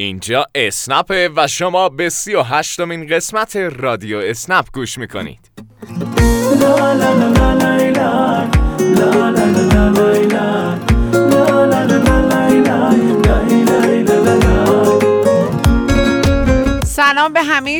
اینجا اسنپه و شما به سی و هشتمین قسمت رادیو اسنپ گوش می‌کنید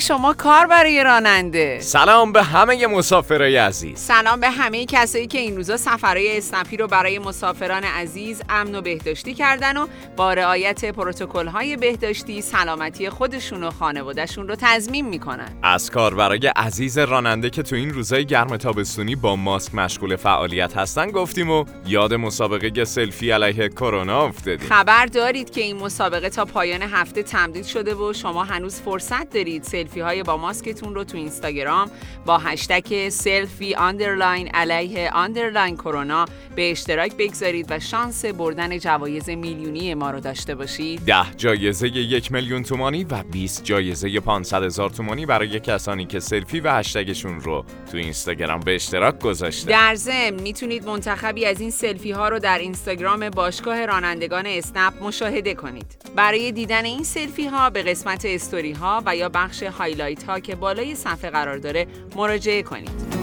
شما کار برای راننده سلام به همه مسافرای عزیز. سلام به همه کسایی که این روزا سفرهای اسنپی رو برای مسافران عزیز امن و بهداشتی کردن و با رعایت پروتکل های بهداشتی سلامتی خودشون و خانوادهشون رو تضمین می‌کنن. از کاربرای عزیز راننده که تو این روزای گرم تابستونی با ماسک مشغول فعالیت هستن گفتیم و یاد مسابقه سلفی علیه کرونا افتادیم. خبر دارید که این مسابقه تا پایان هفته تمدید شده و شما هنوز فرصت دارید سلفی های با ماسکتون رو تو اینستاگرام با هشتگ سلفی underline علیه underline کرونا به اشتراک بگذارید و شانس بردن جوایز میلیونی ما رو داشته باشید. ده جایزه یک میلیون تومانی و 20 جایزه 500 هزار تومانی برای کسانی که سلفی و هشتگشون رو تو اینستاگرام به اشتراک گذاشته در ضمن می‌تونید منتخبی از این سلفی ها رو در اینستاگرام باشگاه رانندگان اسنپ مشاهده کنید. برای دیدن این سلفی ها به قسمت استوری ها و یا بخش highlight ها که بالای صفحه قرار داره مراجعه کنید.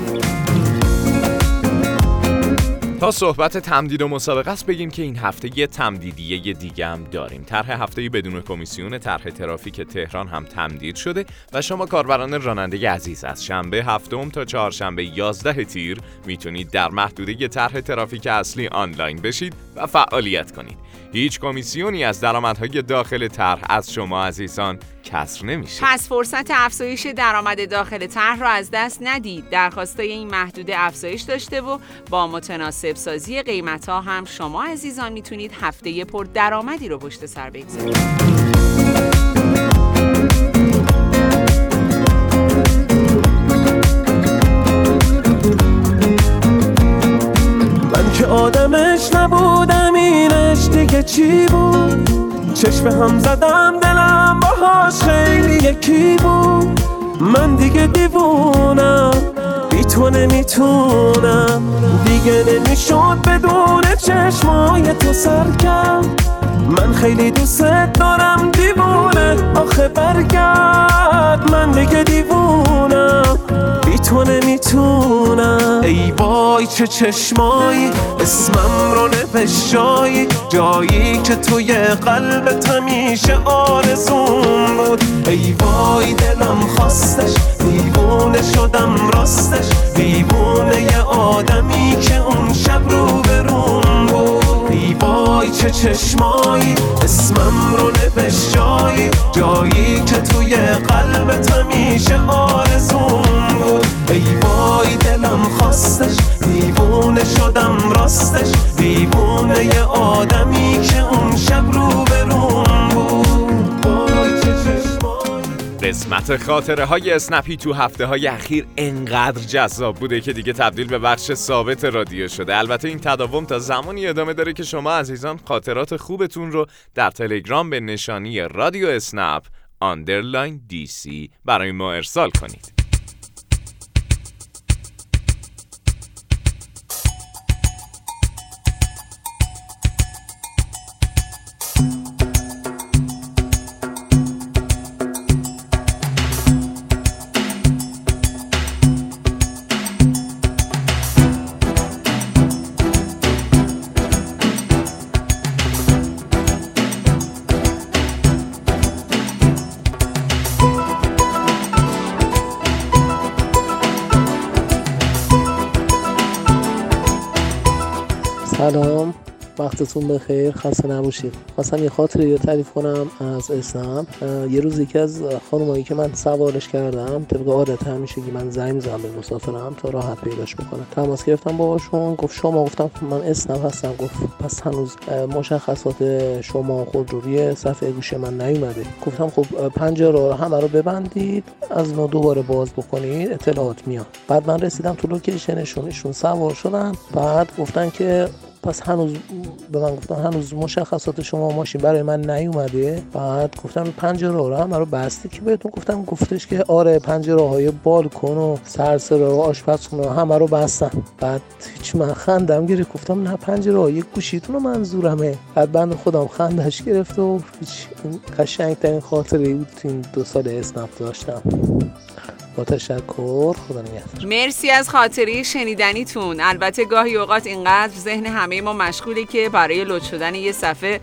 تا صحبت تمدید و مسابقه است بگیم که این هفته یه تمدیدیه دیگه هم داریم. طرح هفته بدون کمیسیون طرح ترافیک تهران هم تمدید شده و شما کاربران راننده عزیز از شنبه هفتم تا چهارشنبه 11 تیر می‌تونید در محدوده طرح ترافیک اصلی آنلاین بشید و فعالیت کنید. هیچ کمیسیونی از درآمدهای داخل طرح از شما عزیزان کسر نمیشه. پس فرصت افزایش درآمد داخل طرح را از دست ندید. درخواستای این محدوده افزایش داشته و با متناسب سازی قیمت ها هم شما عزیزان می‌تونید هفته پر درآمدی رو پشت سر بگذارید. من که آدمش نبودم اینش دیگه چی بود؟ چشم هم زدم یکی بود من دیگه دیوونم. بی تو نمی‌تونم. دیگه نمی‌شد بدون چشمای تو سرکم من خیلی دوست دارم دیوونه. آخه برگرد. من دیگه دیوونم. تو نمی‌تونم. ای وای چه چشمایی اسمم رو نوشایی جایی که توی قلبت همیشه آرزون بود. ای وای دلم خواستش دیوونه شدم راستش. دیوونه یه آدمی که اون چه چشمایی؟ اسمم رو نوشایی جایی. که توی قلبت همیشه آرزون بود. ای وای دلم خواستش دیوونه شدم راستش. دیوونه یه آدمی که اون شب رو بود قسمت خاطره های اسنپی تو هفته های اخیر انقدر جذاب بوده که دیگه تبدیل به بخش ثابت رادیو شده. البته این تداوم تا زمانی ادامه داره که شما عزیزان خاطرات خوبتون رو در تلگرام به نشانی رادیو اسنپ آندرلاین دی سی برای ما ارسال کنید. سلام. وقتتون بخیر. خسته نباشید. خواستم یه خاطره رو تعریف کنم از اسنم یه روز یکی از خانمایی که من سوارش کردم طبق عادت که من زنگ می‌زنم به مسافرم تا راحت پیداش بکنم. تماس گرفتم باهاشون. گفت شما گفتم من اسنم هستم. گفت پس هنوز مشخصات شما خود رو روی صفحه گوش من نیومده. گفتم خب پنجره رو همه رو ببندید. از نو دوباره باز بکنید. اطلاعات میاد. بعد من رسیدم تو لوکیشنشون. ایشون سوار شدن. بعد گفتن که پس هنوز به من گفتن هنوز مشخصات شما ماشین برای من نیومده. بعد گفتم پنجره رو هم رو بستی که بهتون گفتم گفتش که آره پنجره های بالکن و سرسره و آشپزخونه همه رو بستن. بعد هیچ من خندم گرفت. گفتم نه پنجره های گوشیتون رو منظورمه. بعد بند خودم خندش گرفت و هیچ قشنگ ترین خاطره بود تو این دو سال اسنپ داشتم. با تشکر خدا نگهدار. مرسی از خاطره شنیدنیتون. البته گاهی اوقات اینقدر ذهن همه ما مشغوله که برای لود شدن یه صفحه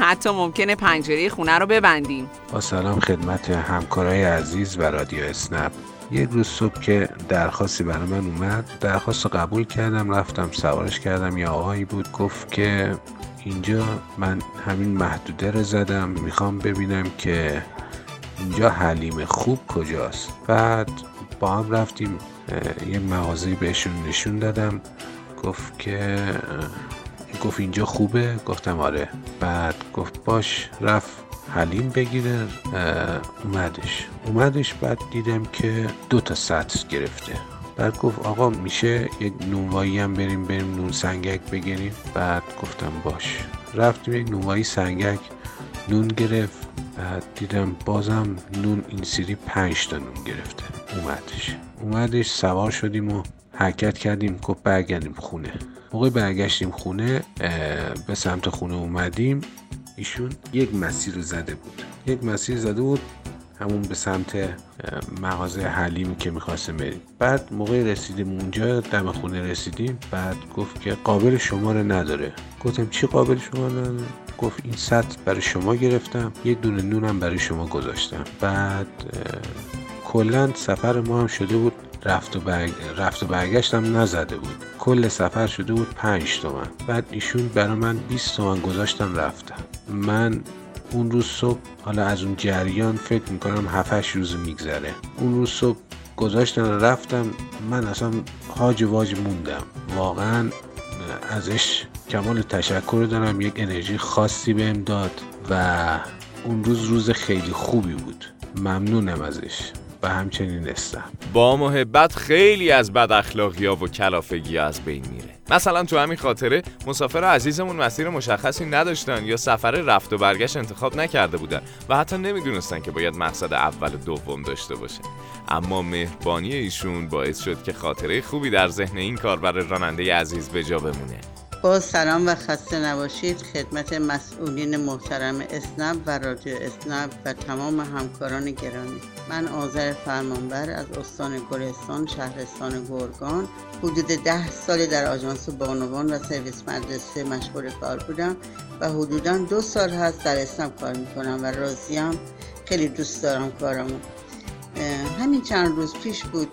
حتی ممکنه پنجره خونه رو ببندیم. با سلام خدمت همکارای عزیز و رادیو اسنپ. یه روز صبح که درخواستی برای من اومد درخواست رو قبول کردم رفتم سوارش کردم. یا آقایی بود گفت که اینجا من همین محدوده رو زدم می‌خوام ببینم که اینجا حلیم خوب کجاست؟ بعد با هم رفتیم یه مغازه بهشون نشون دادم گفت که گفت اینجا خوبه؟ گفتم آره. بعد گفت باش رفت حلیم بگیره اومدش. اومدش بعد دیدم که دو تا سطل گرفته. بعد گفت آقا میشه یک نونوایی هم بریم بریم نون سنگک بگیریم؟ بعد گفتم باش. رفتیم یک نونوایی سنگک نون گرفت. بعد دیدم بازم نون این سری پنج تا نون گرفته. اومدش. اومدش سوار شدیم و حرکت کردیم. گفت برگردیم خونه. موقع برگشتیم خونه به سمت خونه اومدیم. ایشون یک مسیر رو زده بود. یک مسیر زده بود. همون به سمت مغازه حلیمی که می‌خواستم بریم. بعد موقع رسیدیم اونجا دم خونه رسیدیم. بعد گفت که قابل شما رو نداره. گفتم چی قابل شما نداره؟ گفت این سطل برای شما گرفتم یه دونه نونم برای شما گذاشتم. بعد کلا سفر ما هم شده بود رفت و, برگ... رفت و برگشتم نزده بود. کل سفر شده بود پنج تومن. بعد ایشون برای من 20 تومن گذاشتن رفتم. من اون روز صبح حالا از اون جریان فکر می‌کنم 7 روز میگذره. اون روز صبح گذاشتن رفتم من اصلا هاج واج موندم. واقعا ازش کمال تشکر دارم یک انرژی خاصی بهم داد و اون روز روز خیلی خوبی بود. ممنونم ازش و همچنین استم. با محبت خیلی از بد اخلاقی ها و کلافگی از بین میره مثلا تو همین خاطره مسافر عزیزمون مسیر مشخصی نداشتن یا سفر رفت و برگشت انتخاب نکرده بودن و حتی نمی‌دونستن که باید مقصد اول و دوم داشته باشه اما مهربانی ایشون باعث شد که خاطره خوبی در ذهن این کاربر راننده عزیز به جا بمونه. با سلام و خسته نباشید. خدمت مسئولین محترم اسنب و رادیو اسنب و تمام همکاران گرامی. من آذر فرمانبر از استان گلستان شهرستان گرگان. حدود ده سال در آژانس بانوان و سرویس مدرسه مشغول کار بودم و حدودا دو سال هست در اسنب کار می‌کنم و راضیم. خیلی دوست دارم کارمو. همین چند روز پیش بود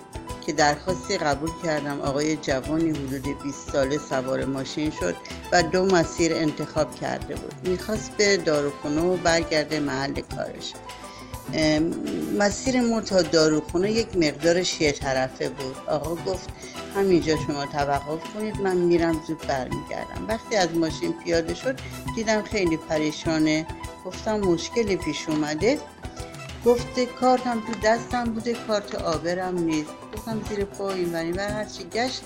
که درخواستی قبول کردم. آقای جوانی حدود 20 ساله سوار ماشین شد و دو مسیر انتخاب کرده بود. می‌خواست به داروخونه و برگرده محل کارش. مسیر ما تا داروخونه یک مقدارش یه طرفه بود. آقا گفت همینجا شما توقف کنید من میرم زود برمیگردم. وقتی از ماشین پیاده شد دیدم خیلی پریشانه. گفتم مشکلی پیش اومده؟ گفته کارتم تو دستم بوده کارت آبرم نیست. گفتم زیر پا این و هرچی گشت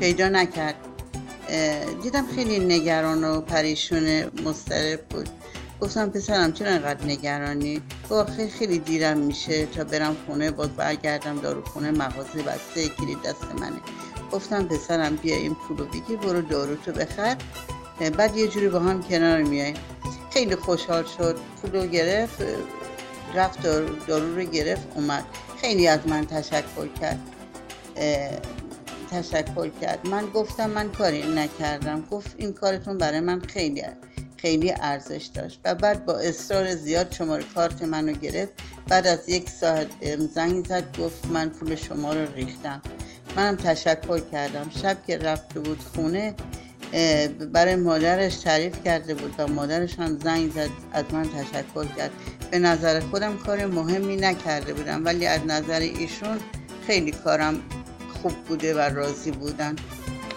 پیدا نکرد. دیدم خیلی نگران و پریشون مسترب بود. گفتم پسرم چرا انقدر نگرانی؟ گفت خیلی دیرم میشه تا برم خونه باز برگردم دارو خونه مغازه بسته کلید دست منه. گفتم پسرم بیا این پولو بگیر برو دارو تو بخر. بعد یه جوری با هم کنار میای خیلی خوشحال شد. پولو گرفت. رفت دارو رو گرفت اومد. خیلی از من تشکر کرد. تشکر کرد. من گفتم من کاری نکردم. گفت این کارتون برای من خیلی خیلی ارزش داشت. و بعد با اصرار زیاد شماره کارت منو گرفت. بعد از یک ساعت زنگ زد گفت من پول شما رو ریختم. منم تشکر کردم. شب که رفته بود خونه برای مادرش تعریف کرده بود و مادرش هم زنگ زد از من تشکر کرد. به نظر خودم کار مهمی نکرده بودم ولی از نظر ایشون خیلی کارم خوب بوده و راضی بودن.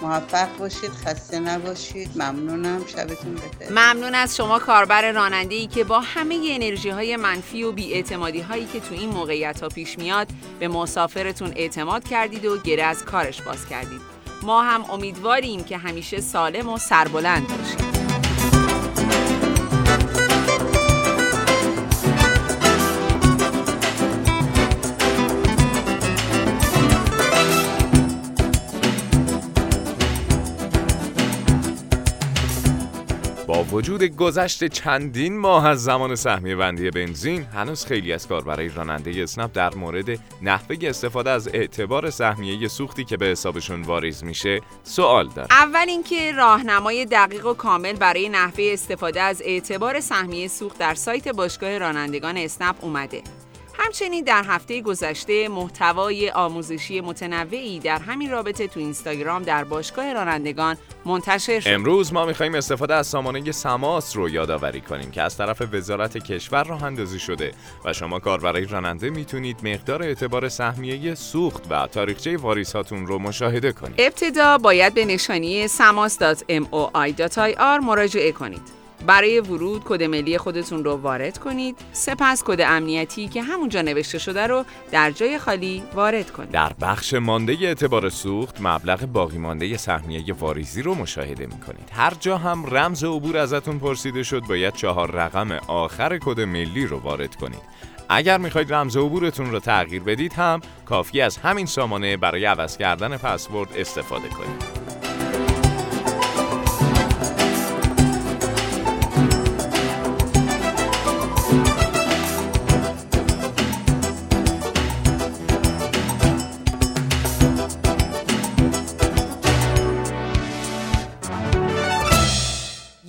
موفق باشید خسته نباشید. ممنونم. شبتون بخیر. ممنون از شما کاربر راننده ای که با همه انرژی های منفی و بیاعتمادی هایی که تو این موقعیت ها پیش میاد به مسافرتون اعتماد کردید و گره از کارش باز کردید. ما هم امیدواریم که همیشه سالم و سربلند باشید وجود گذشت چندین ماه از زمان سهمیه بندی بنزین هنوز خیلی از کار برای راننده اسنپ در مورد نحوه استفاده از اعتبار سهمیه سوختی که به حسابشون واریز میشه سوال داره اول اینکه راهنمای دقیق و کامل برای نحوه استفاده از اعتبار سهمیه سوخت در سایت باشگاه رانندگان اسنپ اومده. همچنین در هفته گذشته محتوای آموزشی متنوعی در همین رابطه تو اینستاگرام در باشگاه رانندگان منتشر شد. امروز ما می‌خوایم استفاده از سامانه سماس رو یادآوری کنیم که از طرف وزارت کشور راه اندازی شده و شما کاربرای راننده می‌تونید مقدار اعتبار سهمیه سوخت و تاریخچه واریساتون رو مشاهده کنید. ابتدا باید به نشانی samas.moi.ir مراجعه کنید. برای ورود کد ملی خودتون رو وارد کنید. سپس کد امنیتی که همونجا نوشته شده رو در جای خالی وارد کنید. در بخش مانده اعتبار سوخت مبلغ باقی مانده سهمیه واریزی رو مشاهده می کنید هر جا هم رمز عبور ازتون پرسیده شد باید چهار رقم آخر کد ملی رو وارد کنید. اگر می‌خواید رمز عبورتون رو تغییر بدید هم کافی از همین سامانه برای عوض کردن پسورد استفاده کنید.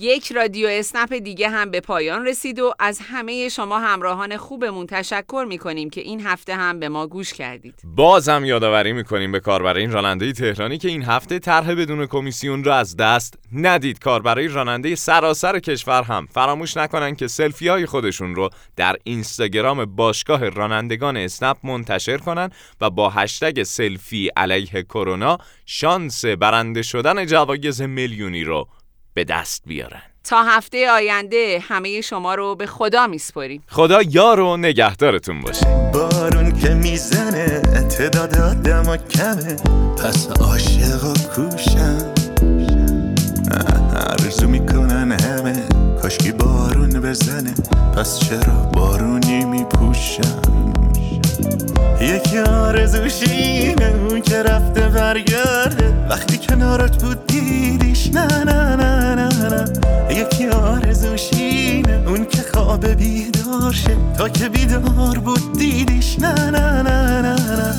یک رادیو اسنپ دیگه هم به پایان رسید و از همه شما همراهان خوبمون تشکر می‌کنیم که این هفته هم به ما گوش کردید. بازم یادآوری می‌کنیم به کاربرای راننده تهرانی که این هفته طرح بدون کمیسیون را از دست ندید. کاربرای راننده سراسر کشور هم فراموش نکنن که سلفی های خودشون رو در اینستاگرام باشگاه رانندگان اسنپ منتشر کنن و با هشتگ سلفی علیه کرونا شانس برنده شدن جوایز میلیونی رو به دست بیارن. تا هفته آینده همه شما رو به خدا میسپریم خدا یار و نگهدارتون باشه. بارون که می‌زنه تعداد آدم و کمه. پس عاشق و کوشم عرضو می‌کنن همه. کاشکی بارون بزنه پس چرا بارونی میپوشم یکی آرزوشینه اون که رفته برگرده. وقتی کنارت بود دیدیش نه نه نه نه نه. یکی آرزوشینه اون که خواب بیدار شه. تا که بیدار بود دیدیش نه نه نه نه نه.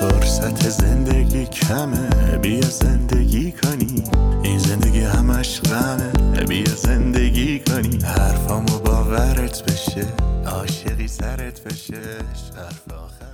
فرصت زندگی کمه بیا زندگی کنی. این زندگی همش غمه بیا زندگی کنی. حرفامو باورت بشه. عاشقی سرت بشه حرف آخر.